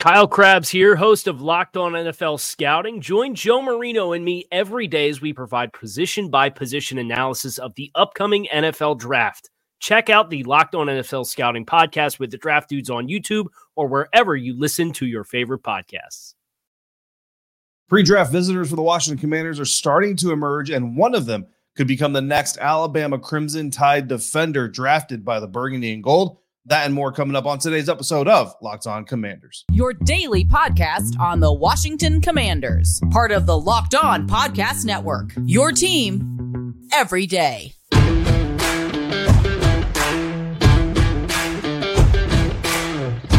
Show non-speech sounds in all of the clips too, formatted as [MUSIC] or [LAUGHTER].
Kyle Crabbs here, host of Locked On NFL Scouting. Join Joe Marino and me every day as we provide position by position analysis of the upcoming NFL draft. Check out the Locked On NFL Scouting podcast with the draft dudes on YouTube or wherever you listen to your favorite podcasts. Pre draft visitors for the Washington Commanders are starting to emerge, and one of them could become the next Alabama Crimson Tide defender drafted by the Burgundy and Gold. That and more coming up on today's episode of Locked On Commanders. Your daily podcast on the Washington Commanders, part of the Locked On Podcast Network. Your team every day.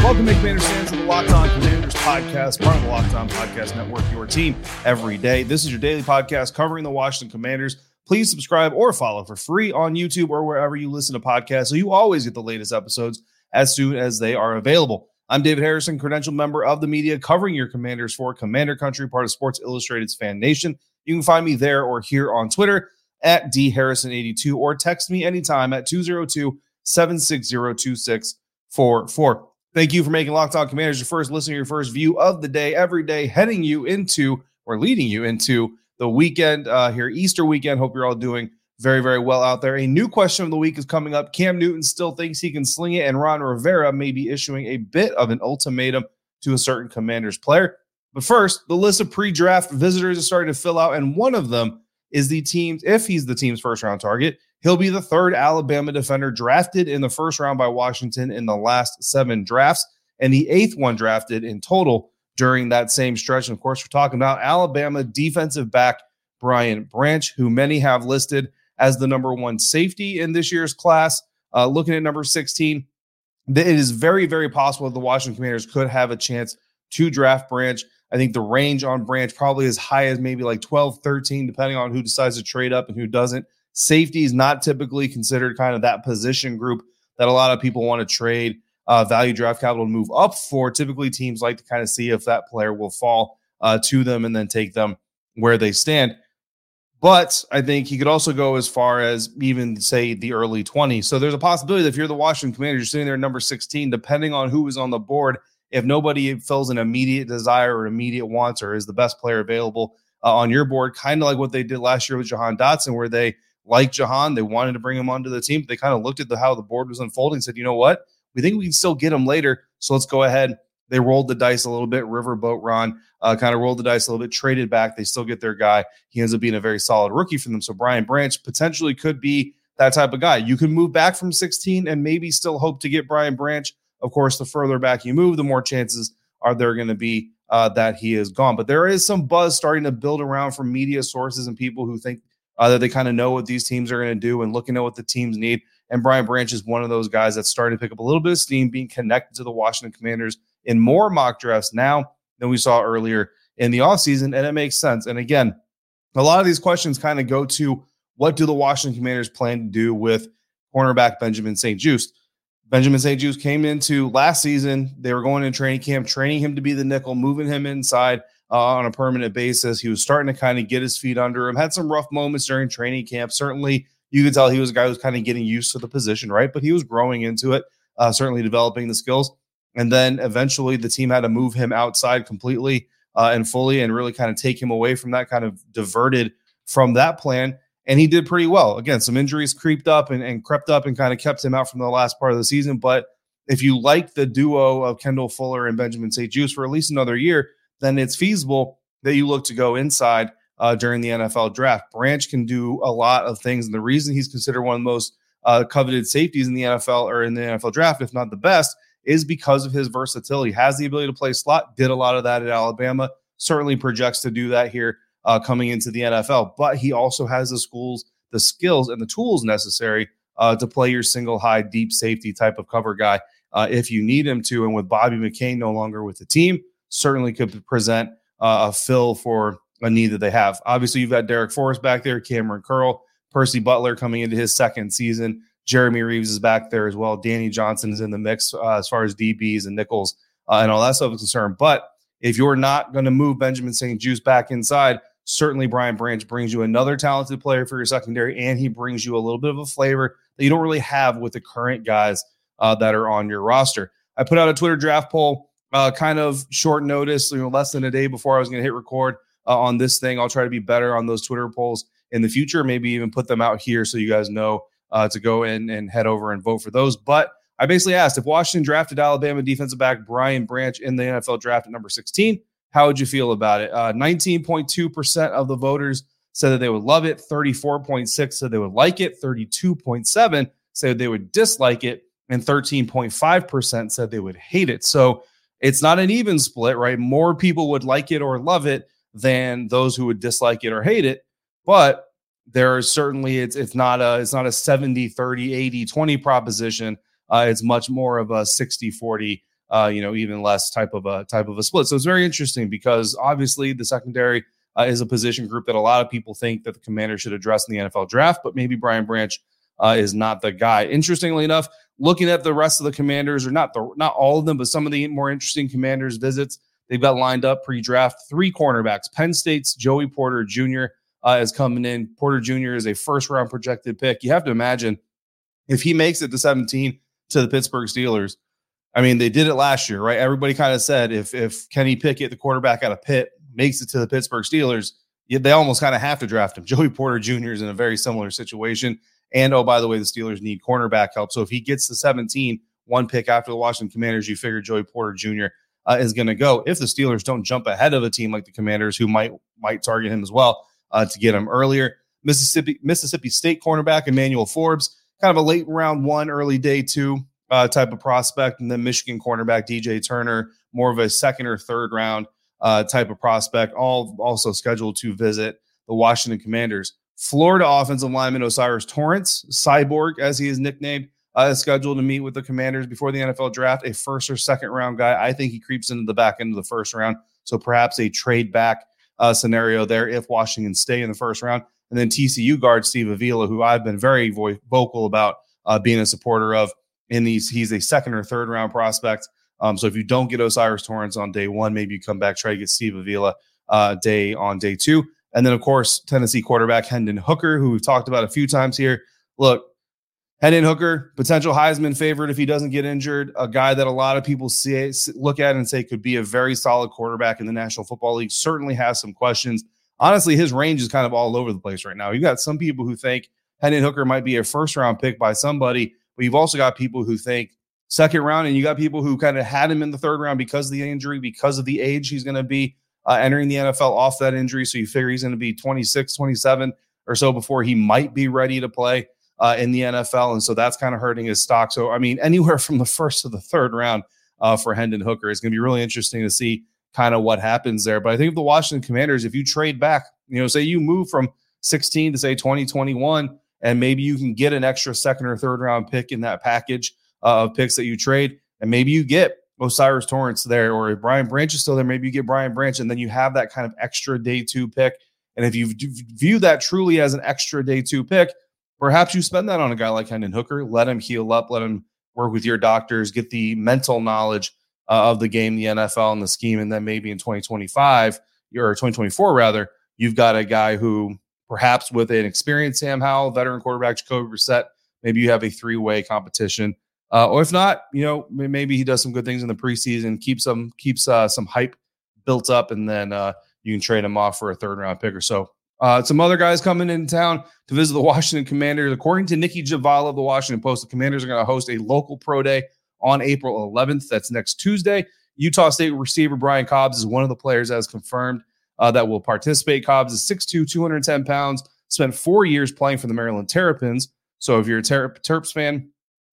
Welcome, Nick Commanders fans, to the Locked On Commanders podcast, part of the Locked On Podcast Network, your team every day. This is your daily podcast covering the Washington Commanders. Please subscribe or follow for free on YouTube or wherever you listen to podcasts so you always get the latest episodes as soon as they are available. I'm David Harrison, credential member of the media covering your commanders for Commander Country, part of Sports Illustrated's Fan Nation. You can find me there or here on Twitter at dharrison82 or text me anytime at 202 760 2644. Thank you for making Locked On Commanders your first listen, your first view of the day every day, heading you into or leading you into the weekend uh, here, Easter weekend. Hope you're all doing very, very well out there. A new question of the week is coming up. Cam Newton still thinks he can sling it, and Ron Rivera may be issuing a bit of an ultimatum to a certain commander's player. But first, the list of pre draft visitors is starting to fill out, and one of them is the team's, if he's the team's first round target, he'll be the third Alabama defender drafted in the first round by Washington in the last seven drafts, and the eighth one drafted in total during that same stretch. And of course, we're talking about Alabama defensive back Brian Branch, who many have listed as the number one safety in this year's class. Uh, looking at number 16, it is very, very possible that the Washington Commanders could have a chance to draft Branch. I think the range on Branch probably as high as maybe like 12, 13, depending on who decides to trade up and who doesn't. Safety is not typically considered kind of that position group that a lot of people want to trade uh, value draft capital to move up for. Typically, teams like to kind of see if that player will fall uh, to them and then take them where they stand. But I think he could also go as far as even say the early 20s. So there's a possibility that if you're the Washington Commanders, you're sitting there number 16, depending on who is on the board. If nobody fills an immediate desire or immediate wants or is the best player available uh, on your board, kind of like what they did last year with Jahan Dotson, where they like Jahan, they wanted to bring him onto the team. They kind of looked at the, how the board was unfolding, said, you know what? We think we can still get him later. So let's go ahead. They rolled the dice a little bit. Riverboat Ron uh, kind of rolled the dice a little bit, traded back. They still get their guy. He ends up being a very solid rookie for them. So Brian Branch potentially could be that type of guy. You can move back from 16 and maybe still hope to get Brian Branch. Of course, the further back you move, the more chances are there going to be uh, that he is gone. But there is some buzz starting to build around from media sources and people who think uh, that they kind of know what these teams are going to do and looking at what the teams need. And Brian Branch is one of those guys that's starting to pick up a little bit of steam, being connected to the Washington Commanders in more mock drafts now than we saw earlier in the offseason. And it makes sense. And again, a lot of these questions kind of go to what do the Washington Commanders plan to do with cornerback Benjamin St-Juste? Benjamin St-Juste came into last season. They were going in training camp, training him to be the nickel, moving him inside uh, on a permanent basis. He was starting to kind of get his feet under him, had some rough moments during training camp. Certainly you could tell he was a guy who was kind of getting used to the position, right? But he was growing into it, uh, certainly developing the skills. And then eventually the team had to move him outside completely uh, and fully and really kind of take him away from that kind of diverted from that plan. And he did pretty well. Again, some injuries creeped up and, and crept up and kind of kept him out from the last part of the season. But if you like the duo of Kendall Fuller and Benjamin St-Juste for at least another year, then it's feasible that you look to go inside uh, during the NFL draft. Branch can do a lot of things. And the reason he's considered one of the most uh, coveted safeties in the NFL or in the NFL draft, if not the best, is because of his versatility. Has the ability to play slot, did a lot of that at Alabama, certainly projects to do that here uh, coming into the NFL. But he also has the schools the skills and the tools necessary uh, to play your single high, deep safety type of cover guy uh, if you need him to. And with Bobby McCain no longer with the team, certainly could present uh, a fill for a need that they have. Obviously, you've got Darrick Forrest back there, Kamren Curl, Percy Butler coming into his second season. Jeremy Reaves is back there as well. Danny Johnson is in the mix uh, as far as DBs and nickels uh, and all that stuff is concerned. But if you're not going to move Benjamin St-Juste back inside, certainly Brian Branch brings you another talented player for your secondary, and he brings you a little bit of a flavor that you don't really have with the current guys uh, that are on your roster. I put out a Twitter draft poll, uh, kind of short notice, you know, less than a day before I was going to hit record uh, on this thing. I'll try to be better on those Twitter polls in the future. Maybe even put them out here so you guys know uh, to go in and head over and vote for those. But I basically asked if Washington drafted Alabama defensive back Brian Branch in the NFL draft at number 16, how would you feel about it? Uh, 19.2% of the voters said that they would love it. 34.6 said they would like it. 32.7 said they would dislike it. And 13.5% said they would hate it. So it's not an even split, right? More people would like it or love it than those who would dislike it or hate it. But there is certainly it's it's not a it's not a 70 30 80 20 proposition uh, it's much more of a 60 40 uh, you know even less type of a type of a split so it's very interesting because obviously the secondary uh, is a position group that a lot of people think that the commander should address in the nfl draft but maybe brian branch uh, is not the guy interestingly enough looking at the rest of the commanders or not the not all of them but some of the more interesting commanders visits they've got lined up pre-draft three cornerbacks penn state's joey porter jr uh, is coming in. Porter Jr. is a first round projected pick. You have to imagine if he makes it to 17 to the Pittsburgh Steelers. I mean, they did it last year, right? Everybody kind of said if if Kenny Pickett, the quarterback out of Pitt, makes it to the Pittsburgh Steelers, they almost kind of have to draft him. [LAUGHS] Joey Porter Jr. is in a very similar situation. And oh, by the way, the Steelers need cornerback help. So if he gets to 17, one pick after the Washington Commanders, you figure Joey Porter Jr. Uh, is going to go. If the Steelers don't jump ahead of a team like the Commanders, who might might target him as well, uh, to get him earlier. Mississippi Mississippi State cornerback Emmanuel Forbes, kind of a late round one, early day two uh, type of prospect, and then Michigan cornerback DJ Turner, more of a second or third round uh, type of prospect, all also scheduled to visit the Washington Commanders. Florida offensive lineman O'Cyrus Torrence, Cyborg as he is nicknamed, uh, is scheduled to meet with the Commanders before the NFL draft. A first or second round guy, I think he creeps into the back end of the first round, so perhaps a trade back uh, scenario there if Washington stay in the first round. And then TCU guard Steve Avila, who I've been very vo- vocal about uh, being a supporter of. In these, he's a second or third round prospect. Um, so if you don't get O'Cyrus Torrence on day one, maybe you come back try to get Steve Avila uh, day on day two. And then of course Tennessee quarterback Hendon Hooker, who we've talked about a few times here. Look, Hendon Hooker, potential Heisman favorite if he doesn't get injured, a guy that a lot of people see look at and say could be a very solid quarterback in the National Football League. Certainly has some questions. Honestly, his range is kind of all over the place right now. You've got some people who think Hendon Hooker might be a first round pick by somebody, but you've also got people who think second round, and you got people who kind of had him in the third round because of the injury, because of the age he's going to be uh, entering the NFL off that injury. So you figure he's going to be 26, 27 or so before he might be ready to play uh, in the NFL. And so that's kind of hurting his stock. So, I mean, anywhere from the first to the third round uh, for Hendon Hooker is going to be really interesting to see kind of what happens there. But I think the Washington Commanders, if you trade back, you know, say you move from 16 to say 2021, and maybe you can get an extra second or third round pick in that package uh, of picks that you trade, and maybe you get O'Cyrus Torrence there, or if Brian Branch is still there, maybe you get Brian Branch, and then you have that kind of extra day two pick. And if you view that truly as an extra day two pick, Perhaps you spend that on a guy like Hendon Hooker, let him heal up, let him work with your doctors, get the mental knowledge uh, of the game, the NFL, and the scheme. And then maybe in 2025 or 2024, rather, you've got a guy who perhaps with an experienced Sam Howell, veteran quarterback Jacoby Brissett, maybe you have a three way competition. Uh, or if not, you know, maybe he does some good things in the preseason, keeps some keeps uh, some hype built up, and then uh, you can trade him off for a third round pick or so. Uh, some other guys coming in town to visit the Washington Commanders. According to Nicki Jhabvala of the Washington Post, the Commanders are going to host a local pro day on April 11th. That's next Tuesday. Utah State receiver Brian Cobbs is one of the players as confirmed uh, that will participate. Cobbs is 6'2, 210 pounds, spent four years playing for the Maryland Terrapins. So if you're a Ter- Terps fan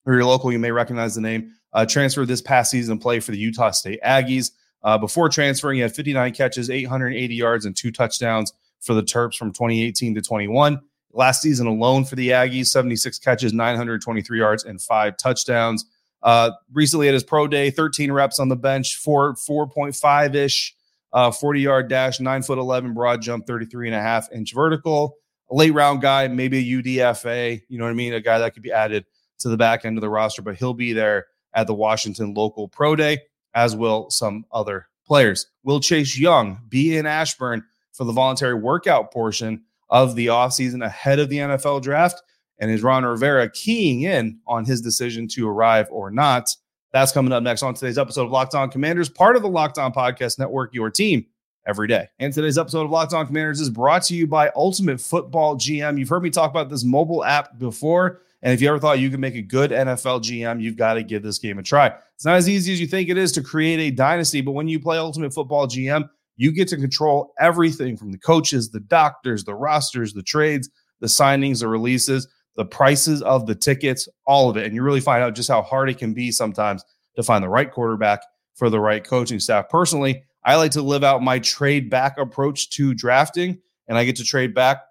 or you're local, you may recognize the name. Uh, transferred this past season, play for the Utah State Aggies. Uh, before transferring, he had 59 catches, 880 yards, and two touchdowns for the Terps from 2018 to 21. Last season alone for the Aggies, 76 catches, 923 yards, and five touchdowns. Uh, recently at his pro day, 13 reps on the bench, four 4.5 ish, uh, 40 yard dash, nine foot 11 broad jump, 33 and a half inch vertical. A late round guy, maybe a UDFA, you know what I mean? A guy that could be added to the back end of the roster, but he'll be there at the Washington local pro day, as will some other players. Will Chase Young be in Ashburn for the voluntary workout portion of the offseason ahead of the NFL draft? And is Ron Rivera keying in on his decision to arrive or not? That's coming up next on today's episode of Locked On Commanders, part of the Locked On Podcast Network, your team every day. And today's episode of Locked On Commanders is brought to you by Ultimate Football GM. You've heard me talk about this mobile app before. And if you ever thought you could make a good NFL GM, you've got to give this game a try. It's not as easy as you think it is to create a dynasty, but when you play Ultimate Football GM, you get to control everything from the coaches, the doctors, the rosters, the trades, the signings, the releases, the prices of the tickets, all of it. And you really find out just how hard it can be sometimes to find the right quarterback for the right coaching staff. Personally, I like to live out my trade back approach to drafting, and I get to trade back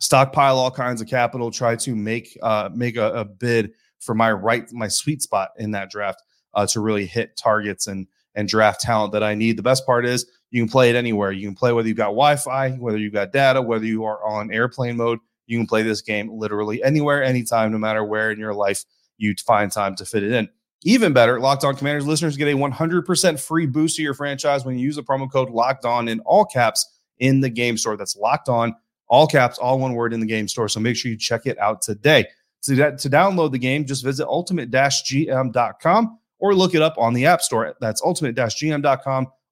stockpile all kinds of capital, try to make uh, make a, a, bid for my right my sweet spot in that draft uh, to really hit targets and and draft talent that I need. The best part is you can play it anywhere. You can play whether you've got Wi-Fi, whether you've got data, whether you are on airplane mode. You can play this game literally anywhere, anytime, no matter where in your life you find time to fit it in. Even better, Locked On Commanders listeners get a 100% free boost to your franchise when you use the promo code Locked On in all caps in the game store. That's Locked On all caps, all one word in the game store. So make sure you check it out today. To, to download the game, just visit ultimate-gm.com or look it up on the App Store. That's ultimate-gm.com.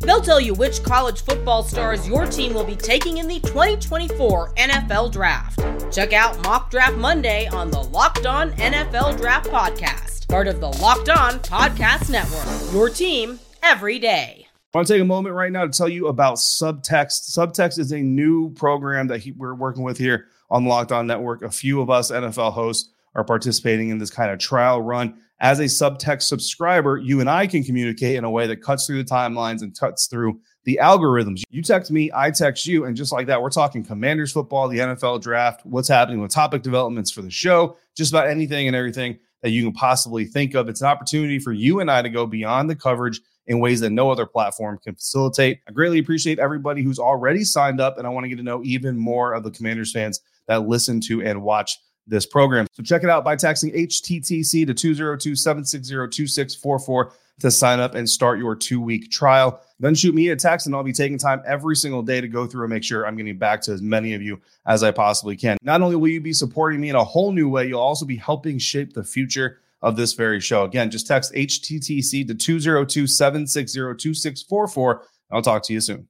They'll tell you which college football stars your team will be taking in the 2024 NFL Draft. Check out Mock Draft Monday on the Locked On NFL Draft Podcast, part of the Locked On Podcast Network. Your team every day. I want to take a moment right now to tell you about Subtext. Subtext is a new program that he, we're working with here on the Locked On Network. A few of us NFL hosts are participating in this kind of trial run. As a subtext subscriber, you and I can communicate in a way that cuts through the timelines and cuts through the algorithms. You text me, I text you, and just like that, we're talking commanders football, the NFL draft, what's happening with topic developments for the show, just about anything and everything that you can possibly think of. It's an opportunity for you and I to go beyond the coverage in ways that no other platform can facilitate. I greatly appreciate everybody who's already signed up, and I want to get to know even more of the Commanders fans that listen to and watch this program. So check it out by texting HTTC to 202 760 2644 to sign up and start your two week trial. Then shoot me a text, and I'll be taking time every single day to go through and make sure I'm getting back to as many of you as I possibly can. Not only will you be supporting me in a whole new way, you'll also be helping shape the future of this very show. Again, just text HTTC to 202 760 2644. I'll talk to you soon.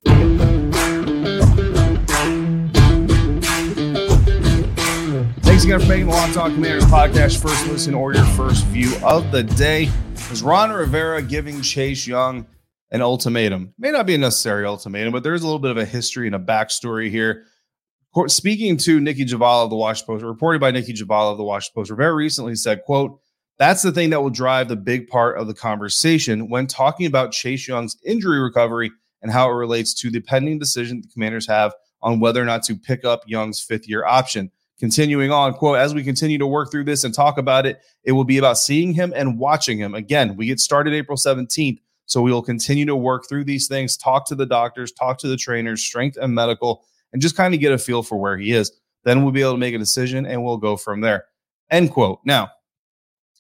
Again for making the Locked On Commanders podcast first listen or your first view of the day. Is Ron Rivera giving Chase Young an ultimatum? May not be a necessary ultimatum, but there's a little bit of a history and a backstory here. Speaking to Nicki Jhabvala of the Washington Post, reported by Nicki Jhabvala of the Washington Post, Rivera recently said, quote, that's the thing that will drive the big part of the conversation when talking about Chase Young's injury recovery and how it relates to the pending decision the commanders have on whether or not to pick up Young's fifth year option. Continuing on, quote, as we continue to work through this and talk about it, it will be about seeing him and watching him. Again, we get started April 17th. So we will continue to work through these things, talk to the doctors, talk to the trainers, strength and medical, and just kind of get a feel for where he is. Then we'll be able to make a decision and we'll go from there. End quote. Now,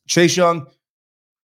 Chase Young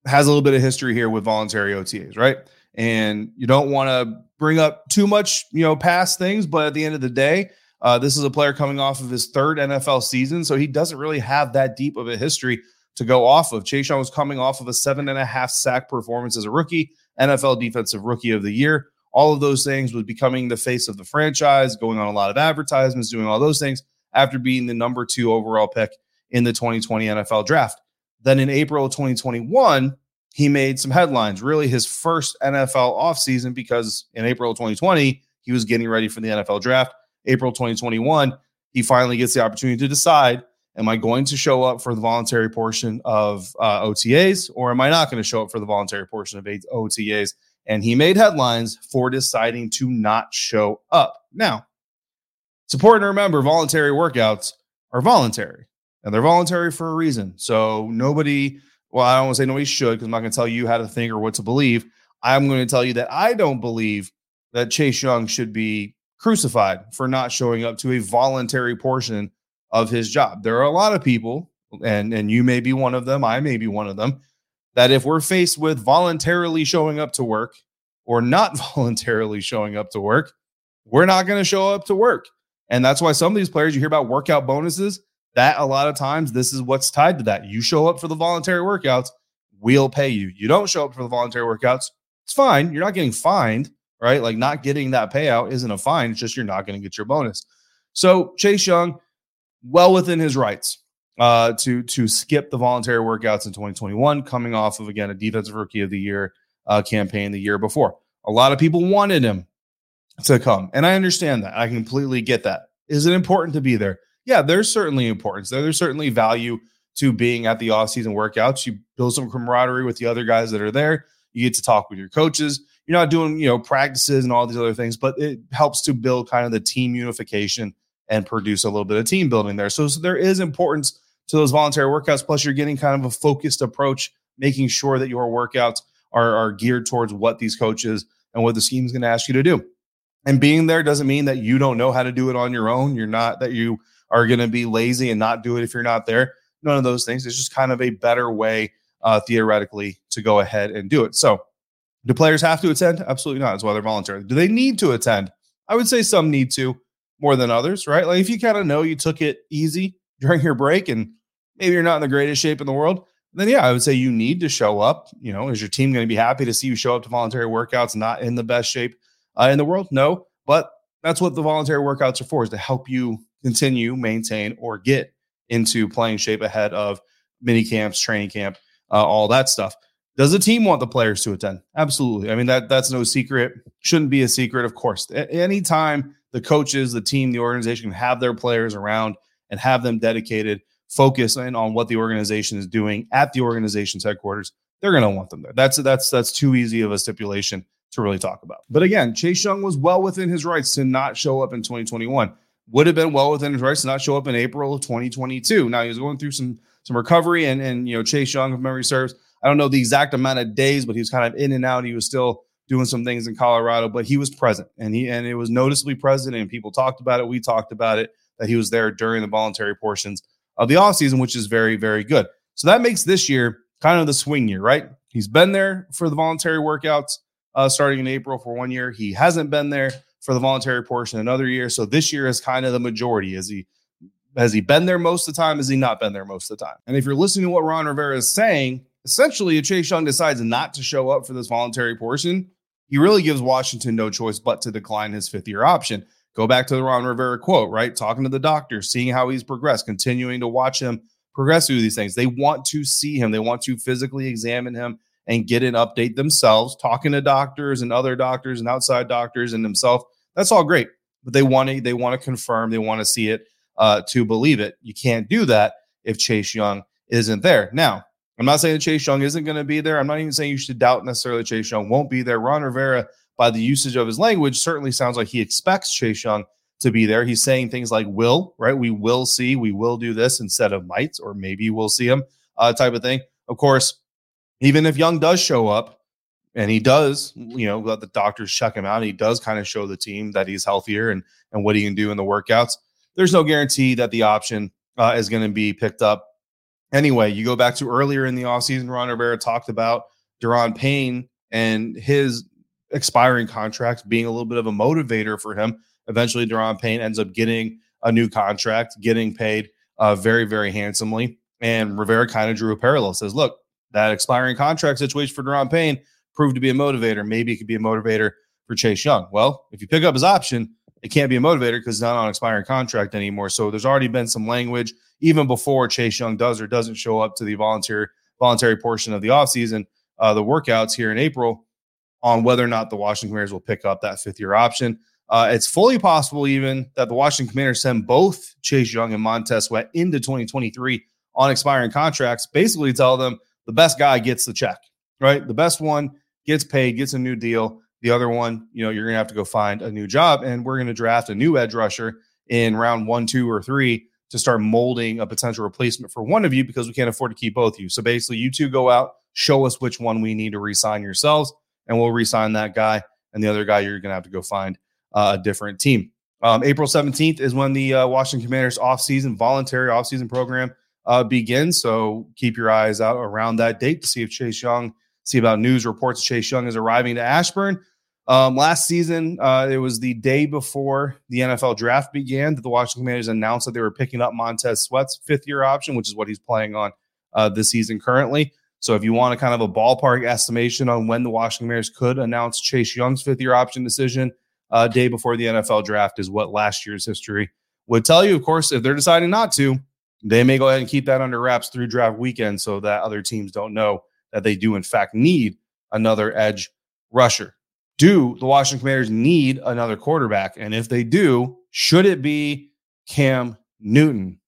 has a little bit of history here with voluntary OTAs, right? And you don't want to bring up too much, you know, past things, but at the end of the day, uh, this is a player coming off of his third NFL season, so he doesn't really have that deep of a history to go off of. Chase Young was coming off of a seven and a half sack performance as a rookie, NFL Defensive Rookie of the Year. All of those things was becoming the face of the franchise, going on a lot of advertisements, doing all those things after being the number two overall pick in the 2020 NFL Draft. Then in April of 2021, he made some headlines, really his first NFL offseason because in April 2020, he was getting ready for the NFL draft. April 2021, he finally gets the opportunity to decide am I going to show up for the voluntary portion of uh, OTAs or am I not going to show up for the voluntary portion of OTAs? And he made headlines for deciding to not show up. Now, it's important to remember voluntary workouts are voluntary and they're voluntary for a reason. So nobody, well, I don't want to say nobody should because I'm not going to tell you how to think or what to believe. I'm going to tell you that I don't believe that Chase Young should be crucified for not showing up to a voluntary portion of his job. There are a lot of people, and and you may be one of them, I may be one of them, that if we're faced with voluntarily showing up to work or not [LAUGHS] voluntarily showing up to work, we're not going to show up to work. And that's why some of these players you hear about workout bonuses, that a lot of times this is what's tied to that. You show up for the voluntary workouts, we'll pay you. You don't show up for the voluntary workouts, it's fine. You're not getting fined, right? Like not getting that payout isn't a fine. It's just you're not going to get your bonus. So Chase Young, well within his rights uh, to to skip the voluntary workouts in 2021, coming off of again a defensive rookie of the year uh, campaign the year before. A lot of people wanted him to come, and I understand that. I completely get that. Is it important to be there? Yeah, there's certainly importance there. There's certainly value to being at the offseason workouts. You build some camaraderie with the other guys that are there. You get to talk with your coaches. You're not doing, you know, practices and all these other things, but it helps to build kind of the team unification and produce a little bit of team building there. So, so there is importance to those voluntary workouts. Plus, you're getting kind of a focused approach, making sure that your workouts are, are geared towards what these coaches and what the scheme is going to ask you to do. And being there doesn't mean that you don't know how to do it on your own. You're not that you are going to be lazy and not do it if you're not there. None of those things. It's just kind of a better way, uh, theoretically, to go ahead and do it. So, do players have to attend? Absolutely not. That's why they're voluntary. Do they need to attend? I would say some need to more than others, right? Like if you kind of know you took it easy during your break and maybe you're not in the greatest shape in the world, then yeah, I would say you need to show up. You know, is your team going to be happy to see you show up to voluntary workouts not in the best shape uh, in the world? No, but that's what the voluntary workouts are for is to help you continue, maintain, or get into playing shape ahead of mini camps, training camp, uh, all that stuff. Does the team want the players to attend? Absolutely. I mean that that's no secret. Shouldn't be a secret, of course. Anytime the coaches, the team, the organization can have their players around and have them dedicated, focus in on what the organization is doing at the organization's headquarters, they're going to want them there. That's that's that's too easy of a stipulation to really talk about. But again, Chase Young was well within his rights to not show up in 2021. Would have been well within his rights to not show up in April of 2022. Now he was going through some some recovery and and you know Chase Young, if memory serves, I don't know the exact amount of days, but he was kind of in and out. He was still doing some things in Colorado, but he was present and he and it was noticeably present and people talked about it. We talked about it that he was there during the voluntary portions of the off season, which is very, very good. So that makes this year kind of the swing year, right? He's been there for the voluntary workouts uh, starting in April for one year. He hasn't been there for the voluntary portion another year. So this year is kind of the majority. Is he has he been there most of the time? Has he not been there most of the time? And if you're listening to what Ron Rivera is saying, essentially, if Chase Young decides not to show up for this voluntary portion, he really gives Washington no choice but to decline his fifth year option. Go back to the Ron Rivera quote, right? Talking to the doctor, seeing how he's progressed, continuing to watch him progress through these things. They want to see him, they want to physically examine him and get an update themselves, talking to doctors and other doctors and outside doctors and himself. That's all great, but they want to they want to confirm, they want to see it uh, to believe it. You can't do that if Chase Young isn't there. Now, I'm not saying that Chase Young isn't going to be there. I'm not even saying you should doubt necessarily Chase Young won't be there. Ron Rivera, by the usage of his language, certainly sounds like he expects Chase Young to be there. He's saying things like will, right? We will see, we will do this instead of might, or maybe we'll see him, uh, type of thing. Of course, even if Young does show up and he does, you know, let the doctors check him out, he does kind of show the team that he's healthier and and what he can do in the workouts. There's no guarantee that the option uh, is going to be picked up Anyway, you go back to earlier in the offseason, Ron Rivera talked about Daron Payne and his expiring contract being a little bit of a motivator for him. Eventually, Daron Payne ends up getting a new contract, getting paid uh, very, very handsomely. And Rivera kind of drew a parallel, says, look, that expiring contract situation for Daron Payne proved to be a motivator. Maybe it could be a motivator for Chase Young. Well, if you pick up his option, it can't be a motivator because it's not on expiring contract anymore. So there's already been some language even before Chase Young does or doesn't show up to the volunteer voluntary portion of the offseason uh, the workouts here in April on whether or not the Washington Commanders will pick up that fifth year option. Uh, it's fully possible even that the Washington Commanders send both Chase Young and Montez Sweat into 2023 on expiring contracts. Basically, tell them the best guy gets the check, right? The best one gets paid, gets a new deal. The other one, you know, you're going to have to go find a new job, and we're going to draft a new edge rusher in round one, two, or three to start molding a potential replacement for one of you because we can't afford to keep both of you. So basically, you two go out, show us which one we need to resign yourselves, and we'll resign that guy. And the other guy, you're going to have to go find uh, a different team. Um, April 17th is when the uh, Washington Commanders offseason, voluntary offseason program uh, begins. So keep your eyes out around that date to see if Chase Young, see about news reports Chase Young is arriving to Ashburn. Um, last season, uh, it was the day before the NFL draft began that the Washington Commanders announced that they were picking up Montez Sweat's fifth year option, which is what he's playing on uh, this season currently. So if you want a kind of a ballpark estimation on when the Washington Commanders could announce Chase Young's fifth year option decision, uh, day before the NFL draft is what last year's history would tell you. Of course, if they're deciding not to, they may go ahead and keep that under wraps through draft weekend so that other teams don't know that they do, in fact, need another edge rusher. Do the Washington Commanders need another quarterback? And if they do, should it be Cam Newton?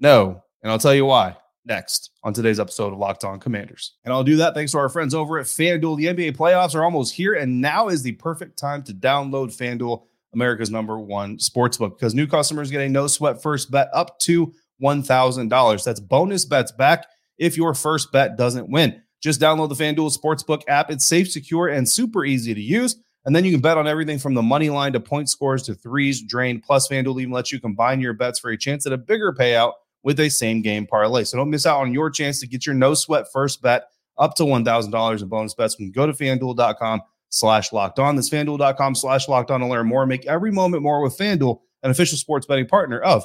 No. And I'll tell you why next on today's episode of Locked On Commanders. And I'll do that thanks to our friends over at FanDuel. The NBA playoffs are almost here, and now is the perfect time to download FanDuel, America's number one sportsbook, because new customers get a no sweat first bet up to $1,000. That's bonus bets back if your first bet doesn't win. Just download the FanDuel Sportsbook app. It's safe, secure, and super easy to use. And then you can bet on everything from the money line to point scores to threes drained. Plus, FanDuel even lets you combine your bets for a chance at a bigger payout with a same game parlay. So don't miss out on your chance to get your no sweat first bet up to $1,000 in bonus bets. when You go to fanduel.com slash locked on. That's fanduel.com slash locked on to learn more. Make every moment more with FanDuel, an official sports betting partner of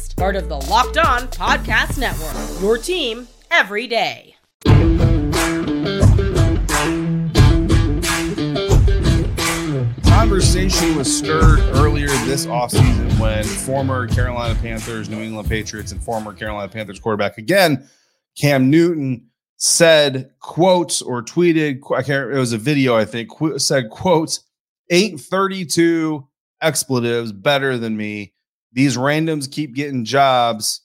part of the Locked On Podcast Network. Your team every day. Conversation was stirred earlier this offseason when former Carolina Panthers, New England Patriots, and former Carolina Panthers quarterback again, Cam Newton said quotes or tweeted, I can't, it was a video, I think, said quotes, 832 expletives better than me these randoms keep getting jobs.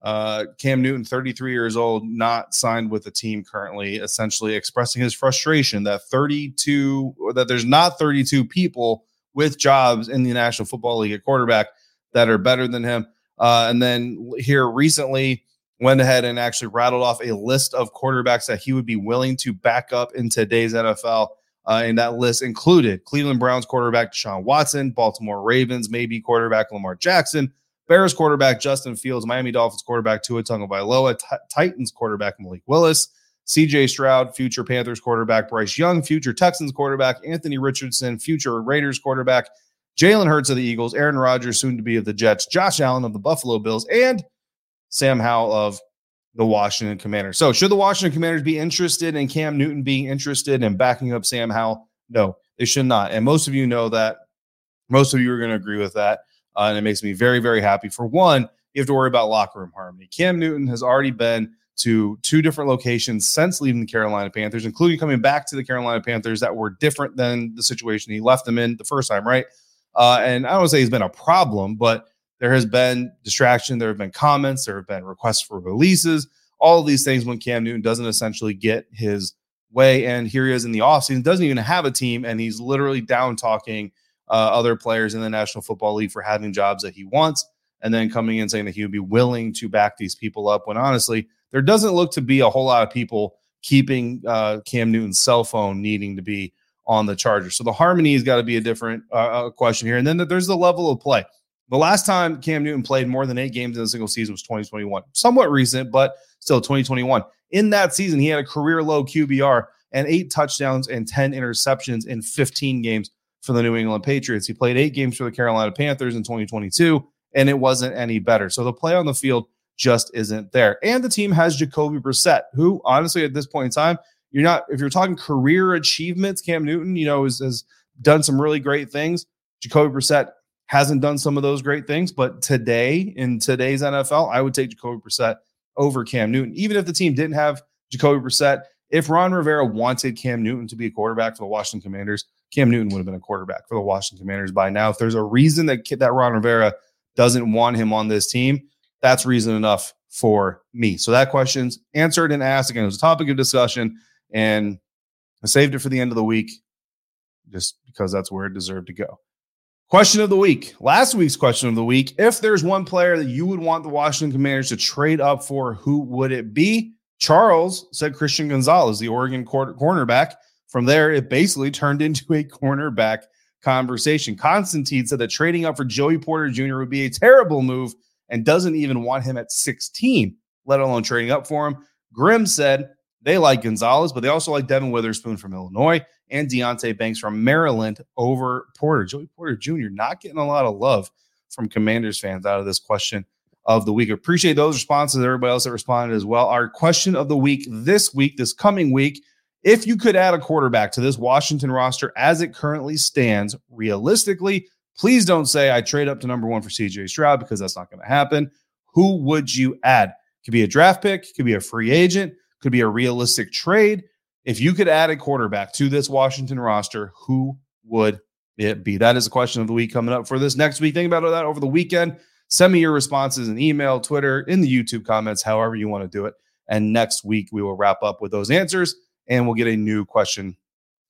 Uh, Cam Newton, 33 years old, not signed with the team currently, essentially expressing his frustration that 32 that there's not 32 people with jobs in the National Football League at quarterback that are better than him. Uh, and then here recently went ahead and actually rattled off a list of quarterbacks that he would be willing to back up in today's NFL. Uh, and that list included Cleveland Browns quarterback Deshaun Watson, Baltimore Ravens maybe quarterback Lamar Jackson, Bears quarterback Justin Fields, Miami Dolphins quarterback Tua Tagovailoa, T- Titans quarterback Malik Willis, CJ Stroud, future Panthers quarterback Bryce Young, future Texans quarterback Anthony Richardson, future Raiders quarterback Jalen Hurts of the Eagles, Aaron Rodgers, soon to be of the Jets, Josh Allen of the Buffalo Bills, and Sam Howell of the Washington Commanders. So, should the Washington Commanders be interested in Cam Newton being interested in backing up Sam Howell? No, they should not. And most of you know that. Most of you are going to agree with that. Uh, and it makes me very, very happy. For one, you have to worry about locker room harmony. Cam Newton has already been to two different locations since leaving the Carolina Panthers, including coming back to the Carolina Panthers that were different than the situation he left them in the first time, right? Uh, and I don't say he's been a problem, but there has been distraction. There have been comments. There have been requests for releases. All of these things when Cam Newton doesn't essentially get his way. And here he is in the offseason, doesn't even have a team, and he's literally down talking uh, other players in the National Football League for having jobs that he wants, and then coming in saying that he would be willing to back these people up. When honestly, there doesn't look to be a whole lot of people keeping uh, Cam Newton's cell phone needing to be on the charger. So the harmony has got to be a different uh, uh question here. And then there's the level of play. The last time Cam Newton played more than eight games in a single season was 2021. Somewhat recent, but still 2021. In that season, he had a career low QBR and eight touchdowns and 10 interceptions in 15 games for the New England Patriots. He played eight games for the Carolina Panthers in 2022, and it wasn't any better. So the play on the field just isn't there. And the team has Jacoby Brissett, who honestly at this point in time, you're not if you're talking career achievements, Cam Newton, you know, has, has done some really great things. Jacoby Brissett hasn't done some of those great things, but today in today's NFL, I would take Jacoby Brissett over Cam Newton, even if the team didn't have Jacoby Brissett. If Ron Rivera wanted Cam Newton to be a quarterback for the Washington Commanders, Cam Newton would have been a quarterback for the Washington Commanders by now. If there's a reason that that Ron Rivera doesn't want him on this team, that's reason enough for me. So that question's answered and asked. Again, it was a topic of discussion, and I saved it for the end of the week just because that's where it deserved to go. Question of the week. Last week's question of the week. If there's one player that you would want the Washington Commanders to trade up for, who would it be? Charles said Christian Gonzalez, the Oregon cornerback. From there, it basically turned into a cornerback conversation. Constantine said that trading up for Joey Porter Jr. would be a terrible move and doesn't even want him at 16, let alone trading up for him. Grimm said they like Gonzalez, but they also like Devon Witherspoon from Illinois and Deonte Banks from Maryland over Porter. Joey Porter Jr. not getting a lot of love from Commanders fans out of this question of the week. Appreciate those responses, everybody else that responded as well. Our question of the week this week, this coming week, if you could add a quarterback to this Washington roster as it currently stands, realistically, please don't say I trade up to number one for CJ Stroud because that's not going to happen. Who would you add? Could be a draft pick, could be a free agent, could be a realistic trade. If you could add a quarterback to this Washington roster, who would it be? That is a question of the week coming up for this next week. Think about that over the weekend. Send me your responses in email, Twitter, in the YouTube comments, however you want to do it. And next week, we will wrap up with those answers and we'll get a new question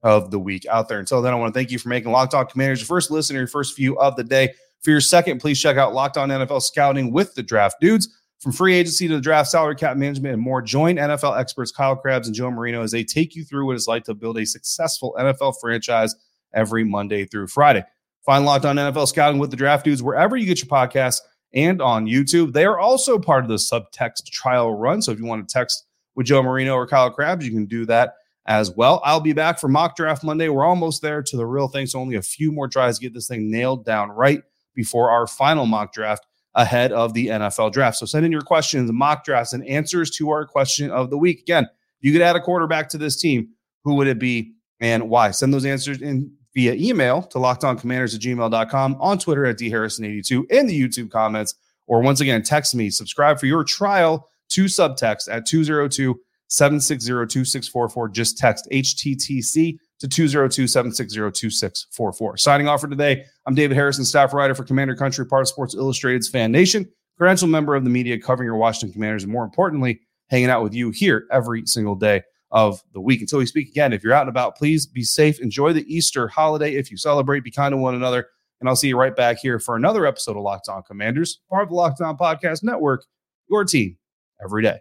of the week out there. Until then, I want to thank you for making Locked On Commanders your first listener, your first view of the day. For your second, please check out Locked On NFL Scouting with the Draft Dudes. From free agency to the draft, salary cap management, and more, join NFL experts Kyle Crabbs and Joe Marino as they take you through what it's like to build a successful NFL franchise every Monday through Friday. Find Locked On NFL Scouting with the Draft Dudes wherever you get your podcasts and on YouTube. They are also part of the subtext trial run. So if you want to text with Joe Marino or Kyle Crabbs, you can do that as well. I'll be back for mock draft Monday. We're almost there to the real thing. So only a few more tries to get this thing nailed down right before our final mock draft ahead of the NFL draft. So send in your questions, mock drafts, and answers to our question of the week. Again, you could add a quarterback to this team. Who would it be and why? Send those answers in via email to lockedoncommanders at gmail.com, on Twitter at dharrison82, in the YouTube comments, or once again, text me, subscribe for your trial to subtext at 202 760 2644. Just text HTTC to 202 760 2644. Signing off for today, I'm David Harrison, staff writer for Commander Country, part of Sports Illustrated's Fan Nation, credential member of the media covering your Washington Commanders, and more importantly, hanging out with you here every single day of the week. Until we speak again, if you're out and about, please be safe. Enjoy the Easter holiday. If you celebrate, be kind to one another. And I'll see you right back here for another episode of Locked On Commanders, part of the Locked On Podcast Network, your team every day.